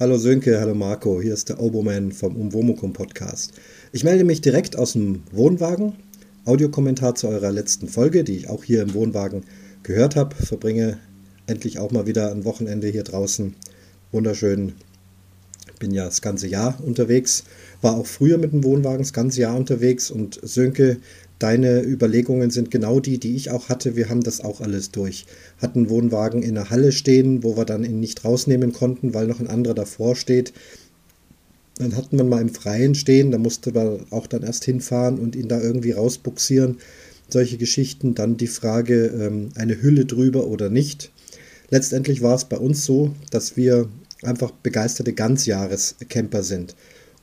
Hallo Sönke, hallo Marco, hier ist der Oboman vom Umwomukum Podcast. Ich melde mich direkt aus dem Wohnwagen. Audiokommentar zu eurer letzten Folge, die ich auch hier im Wohnwagen gehört habe. Verbringe endlich auch mal wieder ein Wochenende hier draußen. Wunderschön. Bin ja das ganze Jahr unterwegs. War auch früher mit dem Wohnwagen das ganze Jahr unterwegs. Und Sönke, deine Überlegungen sind genau die, die ich auch hatte. Wir haben das auch alles durch. Hatten Wohnwagen in der Halle stehen, wo wir dann ihn nicht rausnehmen konnten, weil noch ein anderer davor steht. Dann hatten wir mal im Freien stehen, da musste man auch dann erst hinfahren und ihn da irgendwie rausbuxieren. Solche Geschichten. Dann die Frage, ähm, eine Hülle drüber oder nicht. Letztendlich war es bei uns so, dass wir einfach begeisterte Ganzjahrescamper sind.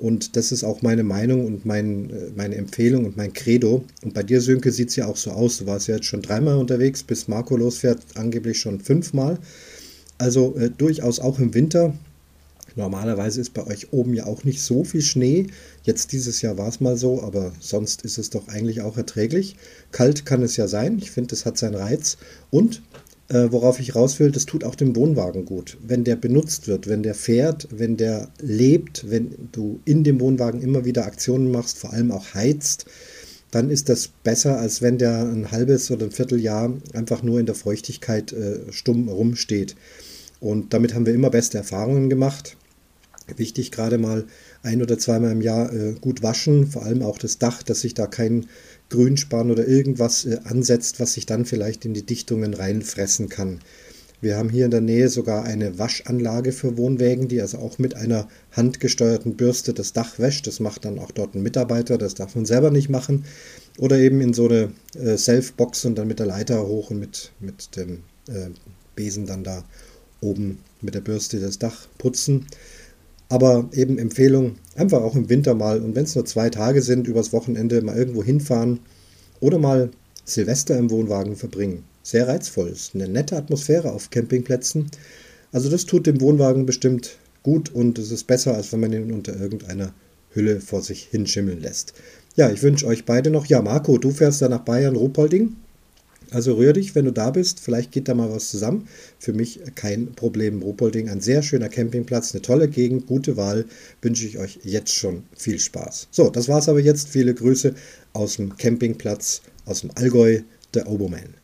Und das ist auch meine Meinung und mein, äh, meine Empfehlung und mein Credo. Und bei dir, Sönke, sieht es ja auch so aus. Du warst ja jetzt schon dreimal unterwegs, bis Marco losfährt, angeblich schon fünfmal. Also äh, durchaus auch im Winter. Normalerweise ist bei euch oben ja auch nicht so viel Schnee. Jetzt dieses Jahr war es mal so, aber sonst ist es doch eigentlich auch erträglich. Kalt kann es ja sein. Ich finde, es hat seinen Reiz. Und äh, worauf ich raus will, das tut auch dem Wohnwagen gut. Wenn der benutzt wird, wenn der fährt, wenn der lebt, wenn du in dem Wohnwagen immer wieder Aktionen machst, vor allem auch heizt, dann ist das besser, als wenn der ein halbes oder ein Vierteljahr einfach nur in der Feuchtigkeit äh, stumm rumsteht. Und damit haben wir immer beste Erfahrungen gemacht. Wichtig, gerade mal ein oder zweimal im Jahr äh, gut waschen, vor allem auch das Dach, dass sich da kein Grünspan oder irgendwas äh, ansetzt, was sich dann vielleicht in die Dichtungen reinfressen kann. Wir haben hier in der Nähe sogar eine Waschanlage für Wohnwägen, die also auch mit einer handgesteuerten Bürste das Dach wäscht. Das macht dann auch dort ein Mitarbeiter, das darf man selber nicht machen. Oder eben in so eine äh, Self-Box und dann mit der Leiter hoch und mit, mit dem äh, Besen dann da oben mit der Bürste das Dach putzen. Aber eben Empfehlung, einfach auch im Winter mal und wenn es nur zwei Tage sind, übers Wochenende mal irgendwo hinfahren oder mal Silvester im Wohnwagen verbringen. Sehr reizvoll, ist eine nette Atmosphäre auf Campingplätzen. Also das tut dem Wohnwagen bestimmt gut und es ist besser, als wenn man ihn unter irgendeiner Hülle vor sich hinschimmeln lässt. Ja, ich wünsche euch beide noch. Ja, Marco, du fährst da nach Bayern, Ruhpolding. Also rühr dich, wenn du da bist. Vielleicht geht da mal was zusammen. Für mich kein Problem. Ruhpolding, ein sehr schöner Campingplatz, eine tolle Gegend, gute Wahl. Wünsche ich euch jetzt schon viel Spaß. So, das war's aber jetzt. Viele Grüße aus dem Campingplatz aus dem Allgäu, der Oboman.